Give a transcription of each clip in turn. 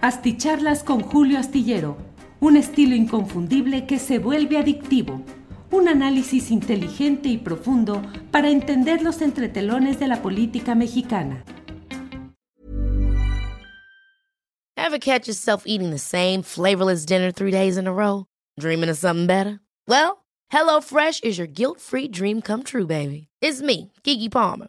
Asticharlas con Julio Astillero, un estilo inconfundible que se vuelve adictivo. Un análisis inteligente y profundo para entender los entretelones de la política mexicana. Ever catch yourself eating the same flavorless dinner three days in a row? Dreaming of something better? Well, HelloFresh is your guilt-free dream come true, baby. It's me, Kiki Palmer.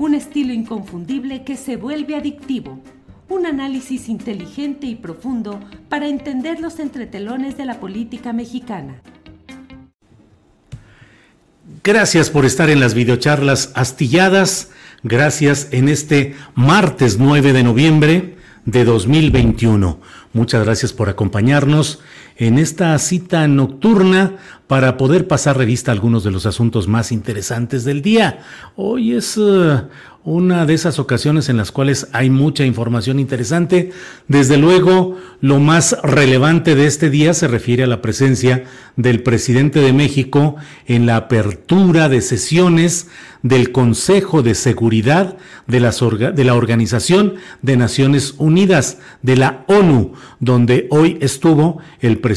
Un estilo inconfundible que se vuelve adictivo. Un análisis inteligente y profundo para entender los entretelones de la política mexicana. Gracias por estar en las videocharlas astilladas. Gracias en este martes 9 de noviembre de 2021. Muchas gracias por acompañarnos en esta cita nocturna para poder pasar revista a algunos de los asuntos más interesantes del día. Hoy es uh, una de esas ocasiones en las cuales hay mucha información interesante. Desde luego, lo más relevante de este día se refiere a la presencia del presidente de México en la apertura de sesiones del Consejo de Seguridad de, de la Organización de Naciones Unidas, de la ONU, donde hoy estuvo el presidente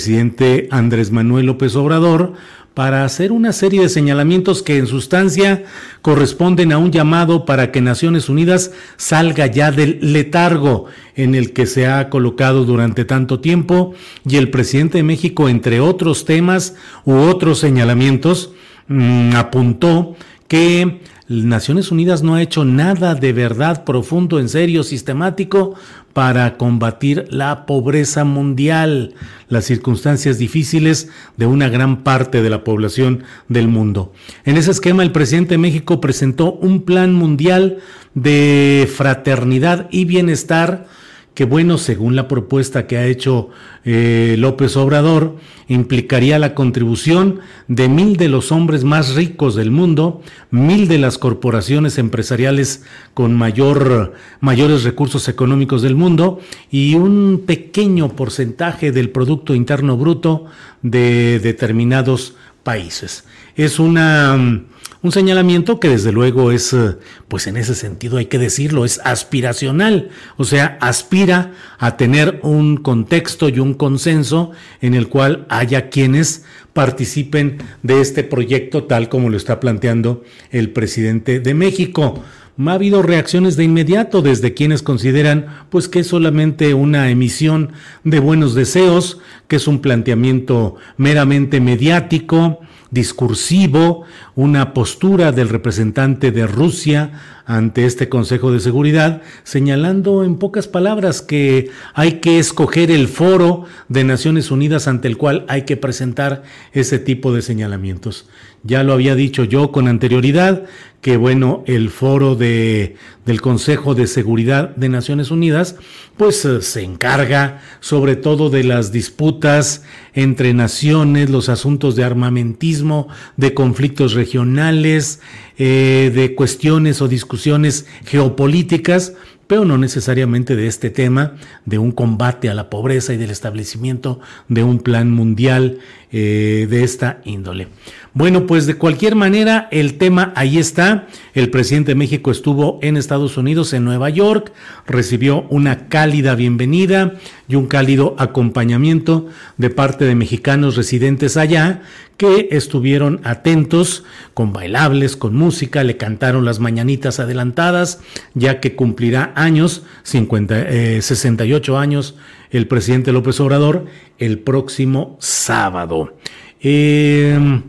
Andrés Manuel López Obrador para hacer una serie de señalamientos que en sustancia corresponden a un llamado para que Naciones Unidas salga ya del letargo en el que se ha colocado durante tanto tiempo y el presidente de México, entre otros temas u otros señalamientos, mm, apuntó que Naciones Unidas no ha hecho nada de verdad profundo, en serio, sistemático para combatir la pobreza mundial, las circunstancias difíciles de una gran parte de la población del mundo. En ese esquema, el presidente de México presentó un plan mundial de fraternidad y bienestar que bueno, según la propuesta que ha hecho eh, López Obrador, implicaría la contribución de mil de los hombres más ricos del mundo, mil de las corporaciones empresariales con mayor, mayores recursos económicos del mundo y un pequeño porcentaje del Producto Interno Bruto de determinados países. Es una un señalamiento que desde luego es, eh, pues en ese sentido hay que decirlo, es aspiracional, o sea, aspira a tener un contexto y un consenso en el cual haya quienes participen de este proyecto tal como lo está planteando el presidente de México. Ha habido reacciones de inmediato desde quienes consideran pues que es solamente una emisión de buenos deseos, que es un planteamiento meramente mediático, discursivo, una postura del representante de Rusia ante este Consejo de Seguridad, señalando en pocas palabras que hay que escoger el foro de Naciones Unidas ante el cual hay que presentar ese tipo de señalamientos. Ya lo había dicho yo con anterioridad, que bueno, el foro de, del Consejo de Seguridad de Naciones Unidas, pues eh, se encarga sobre todo de las disputas entre naciones, los asuntos de armamentismo, de conflictos regionales, eh, de cuestiones o discusiones geopolíticas, no necesariamente de este tema, de un combate a la pobreza y del establecimiento de un plan mundial eh, de esta índole. Bueno, pues de cualquier manera, el tema ahí está. El presidente de México estuvo en Estados Unidos, en Nueva York, recibió una cálida bienvenida y un cálido acompañamiento de parte de mexicanos residentes allá que estuvieron atentos con bailables, con música, le cantaron las mañanitas adelantadas, ya que cumplirá años, 50, 68 eh, años, el presidente López Obrador el próximo sábado. Eh,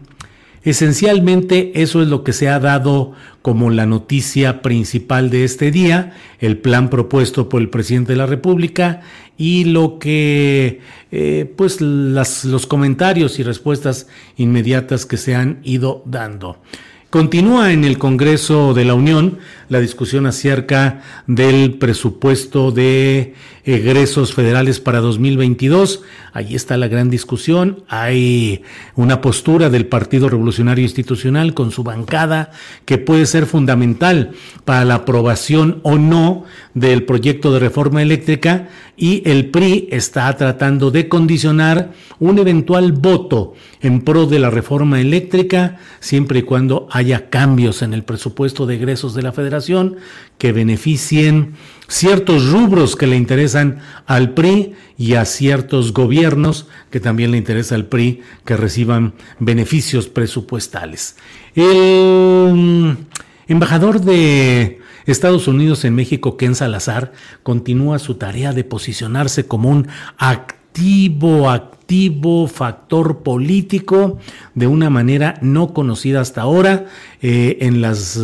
Esencialmente eso es lo que se ha dado como la noticia principal de este día, el plan propuesto por el presidente de la República y lo que, eh, pues, los comentarios y respuestas inmediatas que se han ido dando. Continúa en el Congreso de la Unión la discusión acerca del presupuesto de egresos federales para 2022. Ahí está la gran discusión. Hay una postura del Partido Revolucionario Institucional con su bancada que puede ser fundamental para la aprobación o no del proyecto de reforma eléctrica y el PRI está tratando de condicionar un eventual voto en pro de la reforma eléctrica siempre y cuando haya cambios en el presupuesto de egresos de la federación que beneficien ciertos rubros que le interesan al PRI y a ciertos gobiernos que también le interesa al PRI que reciban beneficios presupuestales. El mm, embajador de Estados Unidos en México, Ken Salazar, continúa su tarea de posicionarse como un activo, factor político de una manera no conocida hasta ahora eh, en las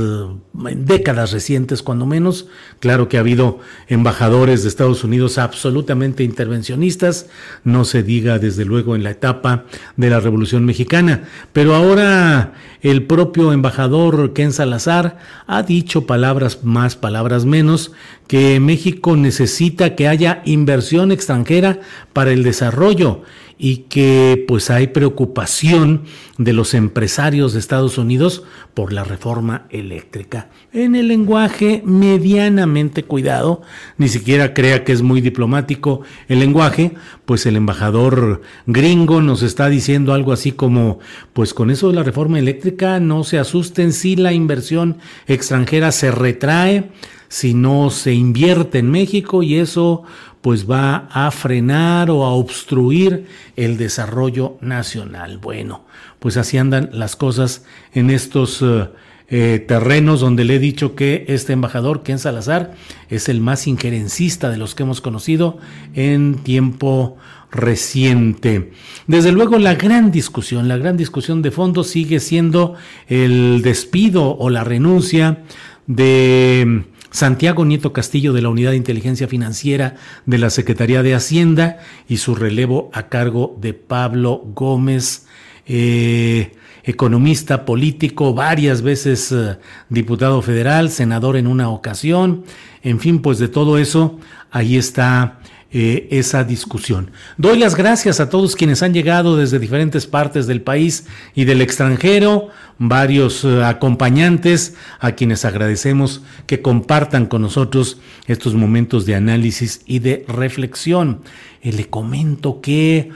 eh, décadas recientes, cuando menos. Claro que ha habido embajadores de Estados Unidos absolutamente intervencionistas, no se diga desde luego en la etapa de la Revolución Mexicana, pero ahora el propio embajador Ken Salazar ha dicho palabras más, palabras menos, que México necesita que haya inversión extranjera para el desarrollo y que pues hay preocupación de los empresarios de Estados Unidos por la reforma eléctrica. En el lenguaje medianamente cuidado, ni siquiera crea que es muy diplomático el lenguaje, pues el embajador gringo nos está diciendo algo así como, pues con eso de la reforma eléctrica no se asusten si la inversión extranjera se retrae, si no se invierte en México y eso pues va a frenar o a obstruir el desarrollo nacional. Bueno, pues así andan las cosas en estos eh, eh, terrenos donde le he dicho que este embajador, Ken Salazar, es el más injerencista de los que hemos conocido en tiempo reciente. Desde luego la gran discusión, la gran discusión de fondo sigue siendo el despido o la renuncia de Santiago Nieto Castillo de la Unidad de Inteligencia Financiera de la Secretaría de Hacienda y su relevo a cargo de Pablo Gómez, eh, economista político, varias veces eh, diputado federal, senador en una ocasión, en fin, pues de todo eso, ahí está eh, esa discusión. Doy las gracias a todos quienes han llegado desde diferentes partes del país y del extranjero, varios eh, acompañantes a quienes agradecemos que compartan con nosotros estos momentos de análisis y de reflexión. Eh, le comento que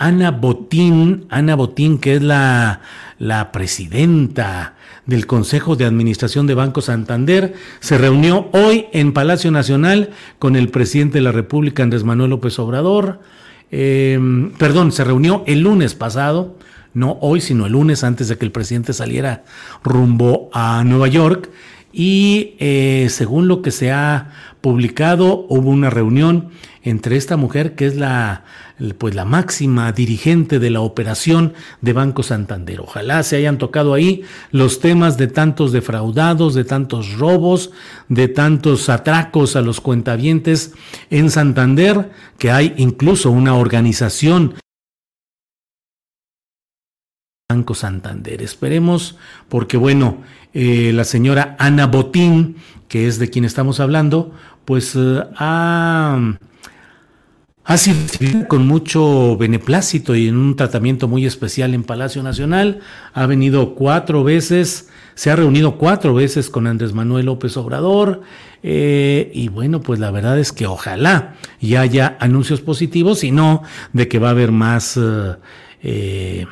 Ana Botín, Ana Botín, que es la, la presidenta del Consejo de Administración de Banco Santander se reunió hoy en Palacio Nacional con el presidente de la República, Andrés Manuel López Obrador. Em, perdón, se reunió el lunes pasado, no hoy, sino el lunes antes de que el presidente saliera rumbo a Nueva York. Y eh, según lo que se ha publicado, hubo una reunión entre esta mujer que es la pues la máxima dirigente de la operación de Banco Santander. Ojalá se hayan tocado ahí los temas de tantos defraudados, de tantos robos, de tantos atracos a los cuentavientes en Santander, que hay incluso una organización Banco Santander. Esperemos, porque bueno, eh, la señora Ana Botín, que es de quien estamos hablando, pues eh, ha ha sido con mucho beneplácito y en un tratamiento muy especial en Palacio Nacional. Ha venido cuatro veces, se ha reunido cuatro veces con Andrés Manuel López Obrador. Eh, y bueno, pues la verdad es que ojalá ya haya anuncios positivos y no de que va a haber más, eh,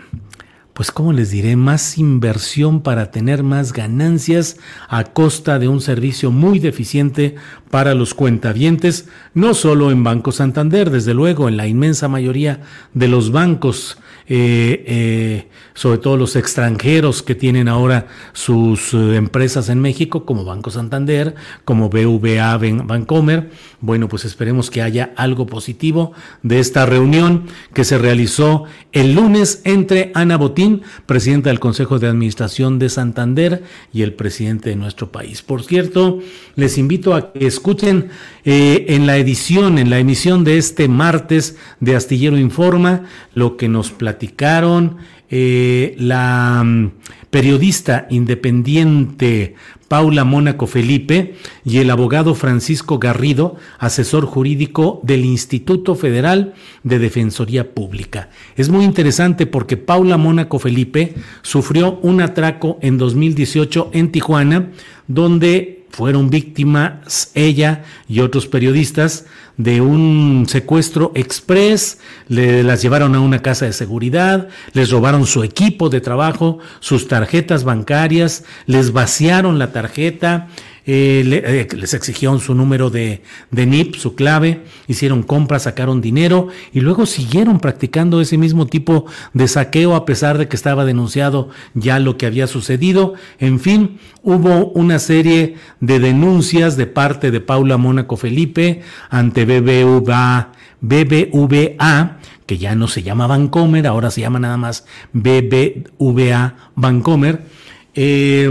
pues ¿cómo les diré? Más inversión para tener más ganancias a costa de un servicio muy deficiente para los cuentavientes, no solo en Banco Santander, desde luego, en la inmensa mayoría de los bancos eh, eh, sobre todo los extranjeros que tienen ahora sus eh, empresas en México, como Banco Santander, como BVA Bancomer. Bueno, pues esperemos que haya algo positivo de esta reunión que se realizó el lunes entre Ana Botín, presidenta del Consejo de Administración de Santander, y el presidente de nuestro país. Por cierto, les invito a que escuchen en la edición, en la emisión de este martes de Astillero Informa, lo que nos platicaron eh, la mm, periodista independiente Paula Mónaco Felipe y el abogado Francisco Garrido, asesor jurídico del Instituto Federal de Defensoría Pública. Es muy interesante porque Paula Mónaco Felipe sufrió un atraco en 2018 en Tijuana, donde fueron víctimas ella y otros periodistas de un secuestro express, le, las llevaron a una casa de seguridad, les robaron su equipo de trabajo, sus tarjetas bancarias, les vaciaron la tarjeta, eh, eh, les exigieron su número de, de NIP, su clave, hicieron compras, sacaron dinero y luego siguieron practicando ese mismo tipo de saqueo a pesar de que estaba denunciado ya lo que había sucedido. En fin, hubo una serie de denuncias de parte de Paula Mónaco Felipe ante BBVA, BBVA que ya no se llama Bancomer, ahora se llama nada más BBVA Bancomer. Eh,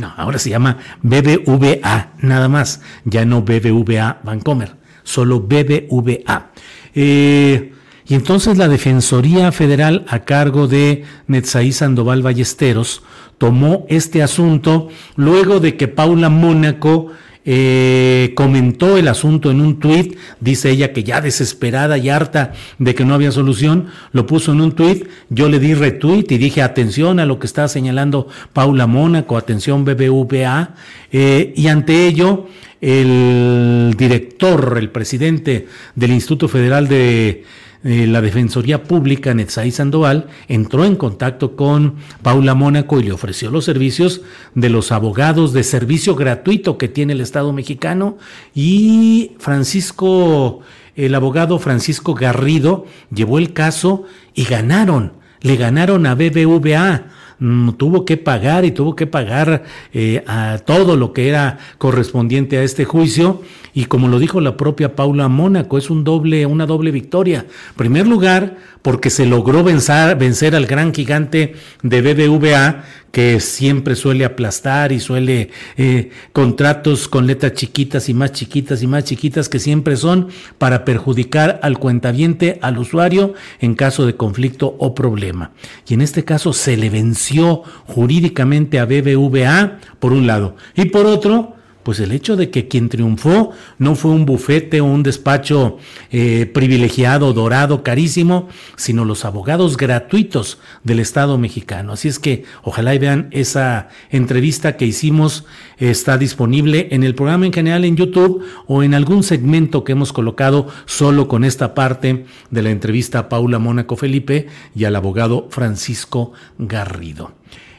no, ahora se llama BBVA, nada más. Ya no BBVA Bancomer, solo BBVA. Eh, y entonces la Defensoría Federal a cargo de Netzaí Sandoval Ballesteros tomó este asunto luego de que Paula Mónaco eh, comentó el asunto en un tuit, dice ella que ya desesperada y harta de que no había solución, lo puso en un tuit, yo le di retweet y dije atención a lo que está señalando Paula Mónaco, atención BBVA, eh, y ante ello el director, el presidente del Instituto Federal de eh, la Defensoría Pública, Netzaí Sandoval, entró en contacto con Paula Mónaco y le ofreció los servicios de los abogados de servicio gratuito que tiene el Estado mexicano y Francisco, el abogado Francisco Garrido, llevó el caso y ganaron, le ganaron a BBVA Mm, tuvo que pagar y tuvo que pagar eh, a todo lo que era correspondiente a este juicio y como lo dijo la propia Paula Mónaco, es un doble, una doble victoria. En primer lugar, porque se logró vencer, al gran gigante de BBVA, que siempre suele aplastar y suele eh, contratos con letras chiquitas y más chiquitas y más chiquitas que siempre son para perjudicar al cuentaviente, al usuario, en caso de conflicto o problema. Y en este caso se le venció jurídicamente a BBVA, por un lado, y por otro, pues el hecho de que quien triunfó no fue un bufete o un despacho eh, privilegiado, dorado, carísimo, sino los abogados gratuitos del Estado mexicano. Así es que ojalá y vean esa entrevista que hicimos, está disponible en el programa en general en YouTube o en algún segmento que hemos colocado solo con esta parte de la entrevista a Paula Mónaco Felipe y al abogado Francisco Garrido.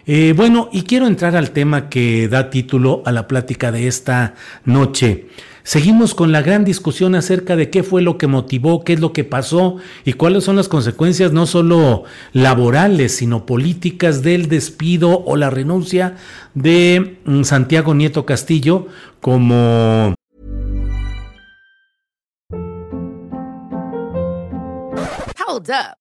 Eh, bueno, y quiero entrar al tema que da título a la plática de esta noche. Seguimos con la gran discusión acerca de qué fue lo que motivó, qué es lo que pasó y cuáles son las consecuencias no solo laborales, sino políticas del despido o la renuncia de mm, Santiago Nieto Castillo como... Hold up.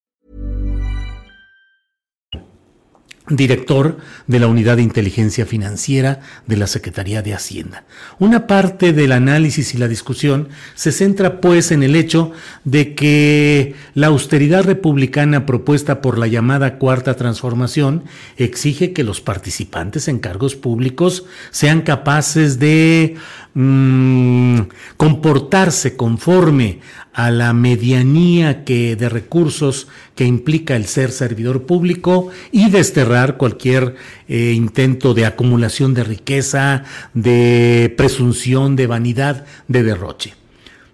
Director de la Unidad de Inteligencia Financiera de la Secretaría de Hacienda. Una parte del análisis y la discusión se centra pues en el hecho de que la austeridad republicana propuesta por la llamada Cuarta Transformación exige que los participantes en cargos públicos sean capaces de mmm, comportarse conforme a la medianía que de recursos que implica el ser servidor público y desterrar cualquier eh, intento de acumulación de riqueza, de presunción, de vanidad, de derroche.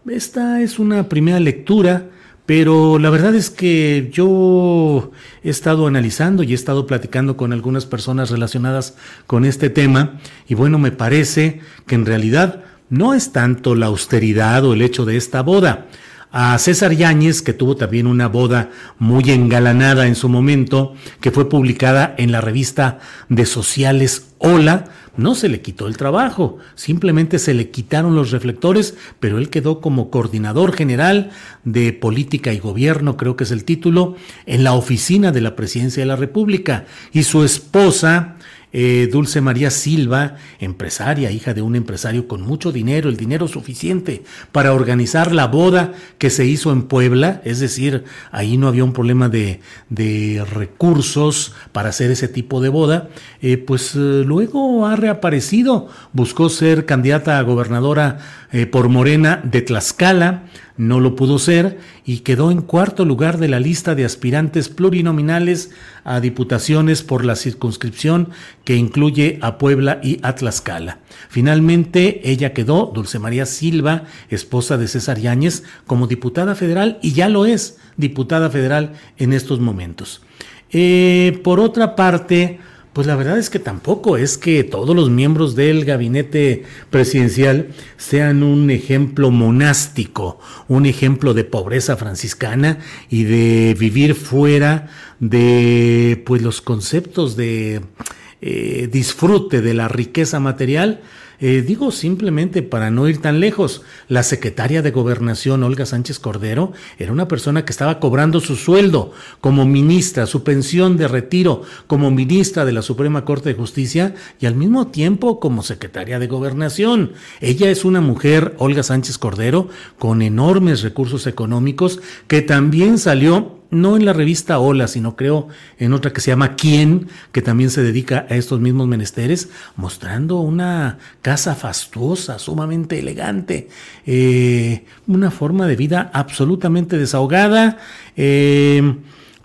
Esta es una primera lectura, pero la verdad es que yo he estado analizando y he estado platicando con algunas personas relacionadas con este tema y bueno, me parece que en realidad no es tanto la austeridad o el hecho de esta boda, a César Yáñez, que tuvo también una boda muy engalanada en su momento, que fue publicada en la revista de sociales Hola, no se le quitó el trabajo, simplemente se le quitaron los reflectores, pero él quedó como coordinador general de política y gobierno, creo que es el título, en la oficina de la presidencia de la República. Y su esposa, eh, Dulce María Silva, empresaria, hija de un empresario con mucho dinero, el dinero suficiente para organizar la boda que se hizo en Puebla, es decir, ahí no había un problema de, recursos para hacer ese tipo de boda, eh, pues eh, luego ha reaparecido, buscó ser candidata a gobernadora por Morena de Tlaxcala, no lo pudo ser y quedó en cuarto lugar de la lista de aspirantes plurinominales a diputaciones por la circunscripción que incluye a Puebla y a Tlaxcala. Finalmente, ella quedó, Dulce María Silva, esposa de César Yáñez, como diputada federal y ya lo es diputada federal en estos momentos. Eh, por otra parte, pues la verdad es que tampoco es que todos los miembros del gabinete presidencial sean un ejemplo monástico, un ejemplo de pobreza franciscana y de vivir fuera de pues los conceptos de eh, disfrute de la riqueza material eh, digo simplemente para no ir tan lejos, la secretaria de gobernación, Olga Sánchez Cordero, era una persona que estaba cobrando su sueldo como ministra, su pensión de retiro como ministra de la Suprema Corte de Justicia y al mismo tiempo como secretaria de gobernación. Ella es una mujer, Olga Sánchez Cordero, con enormes recursos económicos que también salió no en la revista Hola, sino creo en otra que se llama Quién, que también se dedica a estos mismos menesteres, mostrando una casa fastuosa, sumamente elegante, eh, una forma de vida absolutamente desahogada. Eh,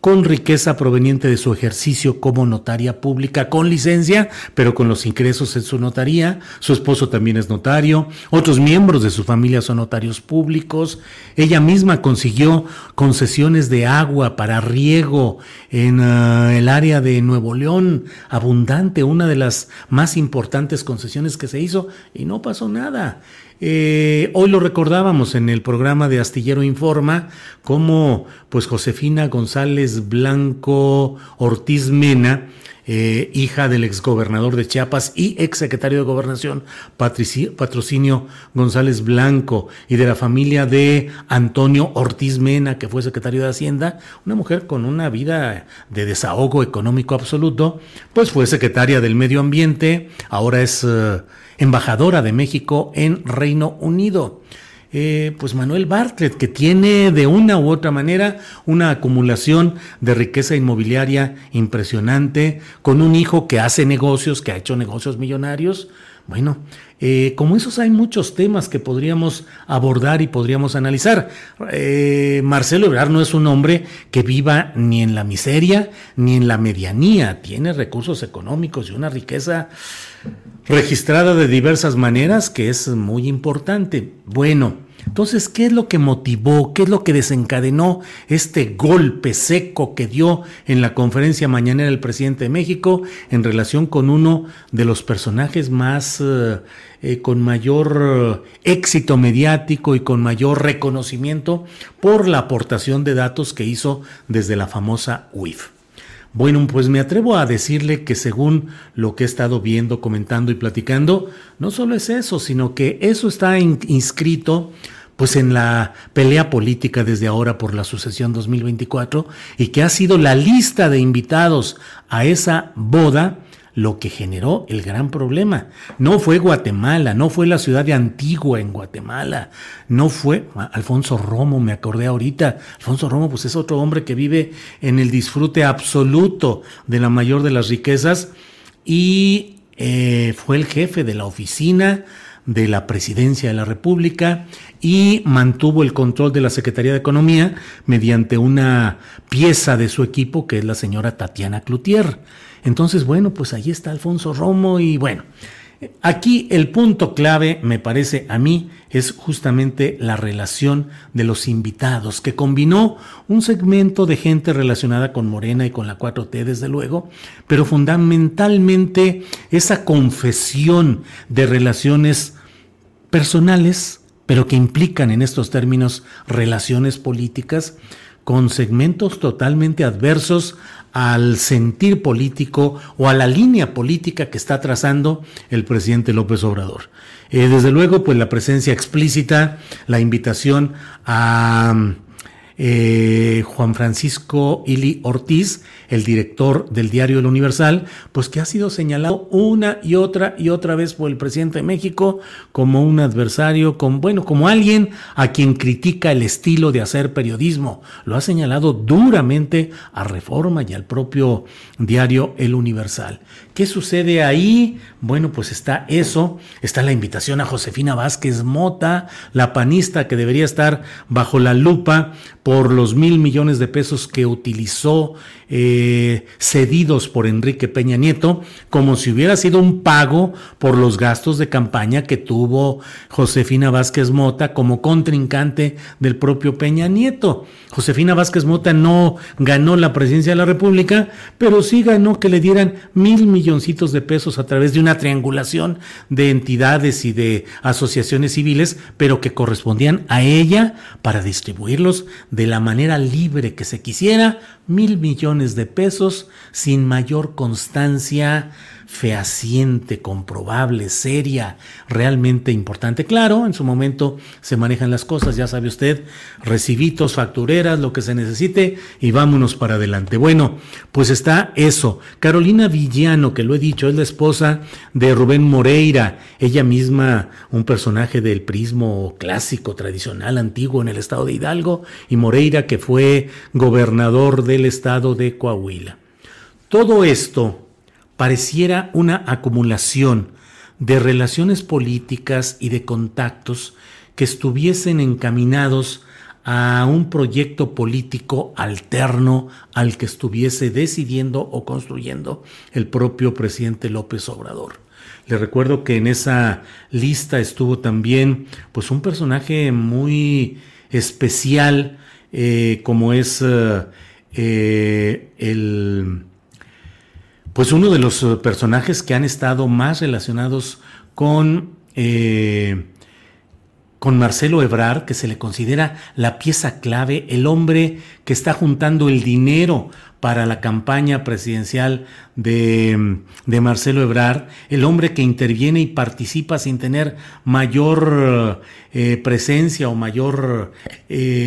con riqueza proveniente de su ejercicio como notaria pública, con licencia, pero con los ingresos en su notaría. Su esposo también es notario, otros miembros de su familia son notarios públicos. Ella misma consiguió concesiones de agua para riego en ah, el área de Nuevo León, abundante, una de las más importantes concesiones que se hizo, y no pasó nada. Eh, hoy lo recordábamos en el programa de Astillero Informa, como pues Josefina González Blanco Ortiz Mena, eh, hija del exgobernador de Chiapas y exsecretario de Gobernación Patrocinio González Blanco y de la familia de Antonio Ortiz Mena, que fue secretario de Hacienda, una mujer con una vida de desahogo económico absoluto, pues fue secretaria del Medio Ambiente, ahora es... Eh, embajadora de México en Reino Unido. Eh, pues Manuel Bartlett, que tiene de una u otra manera una acumulación de riqueza inmobiliaria impresionante, con un hijo que hace negocios, que ha hecho negocios millonarios. Bueno, eh, como esos hay muchos temas que podríamos abordar y podríamos analizar. Eh, Marcelo Ebrard no es un hombre que viva ni en la miseria ni en la medianía, tiene recursos económicos y una riqueza registrada de diversas maneras, que es muy importante. Bueno, entonces, ¿qué es lo que motivó, qué es lo que desencadenó este golpe seco que dio en la conferencia mañanera el presidente de México en relación con uno de los personajes más, eh, eh, con mayor éxito mediático y con mayor reconocimiento por la aportación de datos que hizo desde la famosa UIF? Bueno, pues me atrevo a decirle que según lo que he estado viendo, comentando y platicando, no solo es eso, sino que eso está inscrito pues en la pelea política desde ahora por la sucesión 2024 y que ha sido la lista de invitados a esa boda lo que generó el gran problema. No fue Guatemala, no fue la ciudad de Antigua en Guatemala, no fue Alfonso Romo, me acordé ahorita. Alfonso Romo, pues es otro hombre que vive en el disfrute absoluto de la mayor de las riquezas y eh, fue el jefe de la oficina de la presidencia de la República y mantuvo el control de la Secretaría de Economía mediante una pieza de su equipo que es la señora Tatiana Cloutier. Entonces, bueno, pues ahí está Alfonso Romo y bueno, aquí el punto clave, me parece a mí, es justamente la relación de los invitados, que combinó un segmento de gente relacionada con Morena y con la 4T, desde luego, pero fundamentalmente esa confesión de relaciones personales, pero que implican en estos términos relaciones políticas, con segmentos totalmente adversos al sentir político o a la línea política que está trazando el presidente López Obrador. Eh, desde luego, pues la presencia explícita, la invitación a eh, Juan Francisco Ili Ortiz, el director del diario El Universal, pues que ha sido señalado una y otra y otra vez por el presidente de México como un adversario, bueno, como alguien a quien critica el estilo de hacer periodismo. Lo ha señalado duramente a Reforma y al propio diario El Universal. ¿Qué sucede ahí? Bueno, pues está eso, está la invitación a Josefina Vázquez Mota, la panista que debería estar bajo la lupa por los mil millones de pesos que utilizó eh, cedidos por Enrique Peña Nieto, como si hubiera sido un pago por los gastos de campaña que tuvo Josefina Vázquez Mota como contrincante del propio Peña Nieto. Josefina Vázquez Mota no ganó la presidencia de la República, pero sí ganó que le dieran mil milloncitos de pesos a través de una triangulación de entidades y de asociaciones civiles, pero que correspondían a ella para distribuirlos de la manera libre que se quisiera, mil millones de pesos sin mayor constancia fehaciente, comprobable, seria, realmente importante. Claro, en su momento se manejan las cosas, ya sabe usted, recibitos, factureras, lo que se necesite y vámonos para adelante. Bueno, pues está eso. Carolina Villano, que lo he dicho, es la esposa de Rubén Moreira, ella misma un personaje del prismo clásico, tradicional, antiguo en el estado de Hidalgo, y Moreira que fue gobernador del estado de Coahuila. Todo esto pareciera una acumulación de relaciones políticas y de contactos que estuviesen encaminados a un proyecto político alterno al que estuviese decidiendo o construyendo el propio presidente López Obrador. Le recuerdo que en esa lista estuvo también pues un personaje muy especial eh, como es eh, eh, el pues uno de los eh, personajes que han estado más relacionados con, eh, con Marcelo Ebrard, que se le considera la pieza clave, el hombre que está juntando el dinero para la campaña presidencial de, de, Marcelo Ebrard, el hombre que interviene y participa sin tener mayor eh, presencia o mayor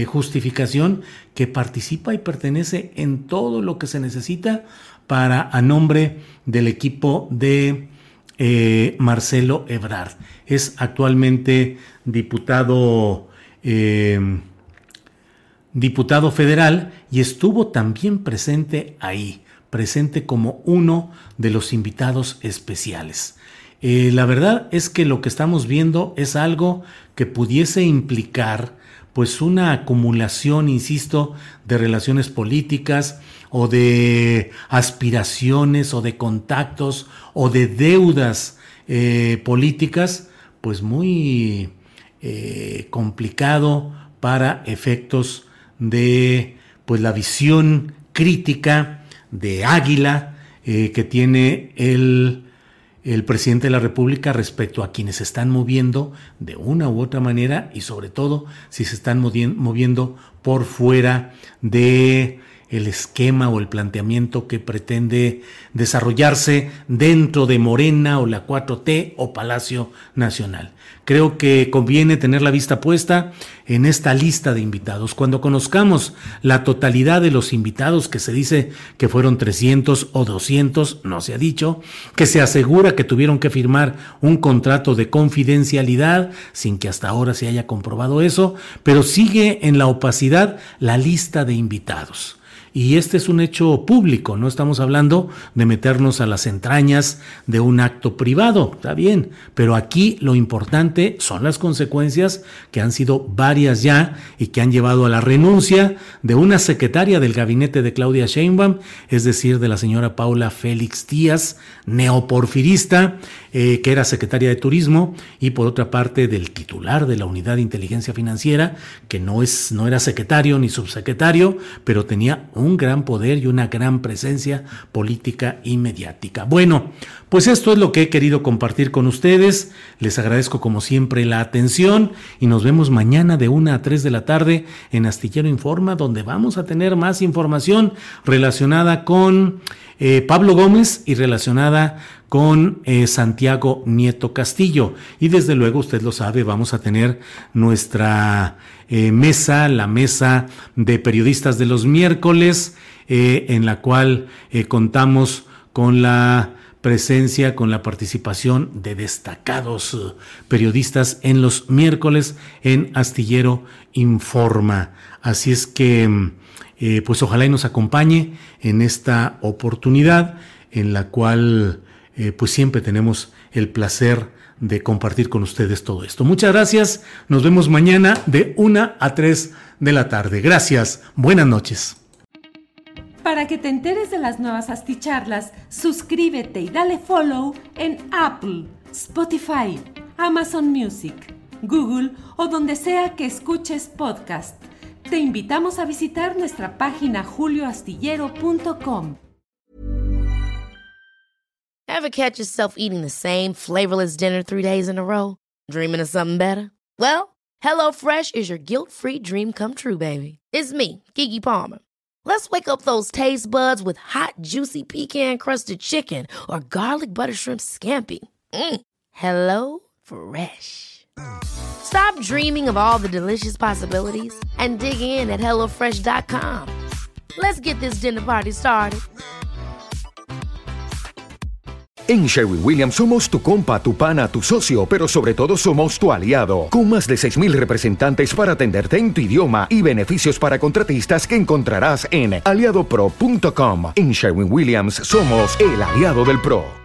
justificación, que participa y pertenece en todo lo que se necesita para a nombre del equipo de eh, Marcelo Ebrard. Es actualmente diputado, eh, diputado federal y estuvo también presente ahí, presente como uno de los invitados especiales. Eh, la verdad es que lo que estamos viendo es algo que pudiese implicar pues una acumulación, insisto, de relaciones políticas, o de aspiraciones o de contactos o de deudas eh, políticas, pues muy eh, complicado para efectos de pues la visión crítica de águila eh, que tiene el, el presidente de la República respecto a quienes se están moviendo de una u otra manera y sobre todo si se están moviendo por fuera de el esquema o el planteamiento que pretende desarrollarse dentro de Morena o la 4T o Palacio Nacional. Creo que conviene tener la vista puesta en esta lista de invitados. Cuando conozcamos la totalidad de los invitados, que se dice que fueron 300 o 200, no se ha dicho, que se asegura que tuvieron que firmar un contrato de confidencialidad, sin que hasta ahora se haya comprobado eso, pero sigue en la opacidad la lista de invitados. Y este es un hecho público, no estamos hablando de meternos a las entrañas de un acto privado, está bien, pero aquí lo importante son las consecuencias que han sido varias ya y que han llevado a la renuncia de una secretaria del gabinete de Claudia Sheinbaum, es decir, de la señora Paula Félix Díaz, neoporfirista, eh, que era secretaria de Turismo, y por otra parte del titular de la Unidad de Inteligencia Financiera, que no, es, no era secretario ni subsecretario, pero tenía un gran poder y una gran presencia política y mediática. Bueno, pues esto es lo que he querido compartir con ustedes. Les agradezco como siempre la atención y nos vemos mañana de 1 a 3 de la tarde en Astillero Informa, donde vamos a tener más información relacionada con eh, Pablo Gómez y relacionada con eh, Santiago Nieto Castillo. Y desde luego, usted lo sabe, vamos a tener nuestra eh, mesa, la mesa de periodistas de los miércoles, en la cual contamos con la presencia, con la participación de destacados periodistas en los miércoles en Astillero Informa. Así es que eh, pues ojalá y nos acompañe en esta oportunidad en la cual eh, pues siempre tenemos el placer de compartir con ustedes todo esto. Muchas gracias, nos vemos mañana de 1 a 3 de la tarde. Gracias, buenas noches. Para que te enteres de las nuevas asticharlas, suscríbete y dale follow en Apple, Spotify, Amazon Music, Google o donde sea que escuches podcast. Te invitamos a visitar nuestra página julioastillero.com. Ever catch yourself eating the same flavorless dinner three days in a row? Dreaming of something better? Well, HelloFresh is your guilt-free dream come true, baby. It's me, Kiki Palmer. Let's wake up those taste buds with hot, juicy pecan-crusted chicken or garlic butter shrimp scampi. Mm. Hello Fresh. Stop dreaming of all the delicious possibilities and dig in at HelloFresh.com. Let's get this dinner party started. En Sherwin Williams somos tu compa, tu pana, tu socio, pero sobre todo somos tu aliado, con más de 6.000 representantes para atenderte en tu idioma y beneficios para contratistas que encontrarás en aliadopro.com. En Sherwin Williams somos el aliado del PRO.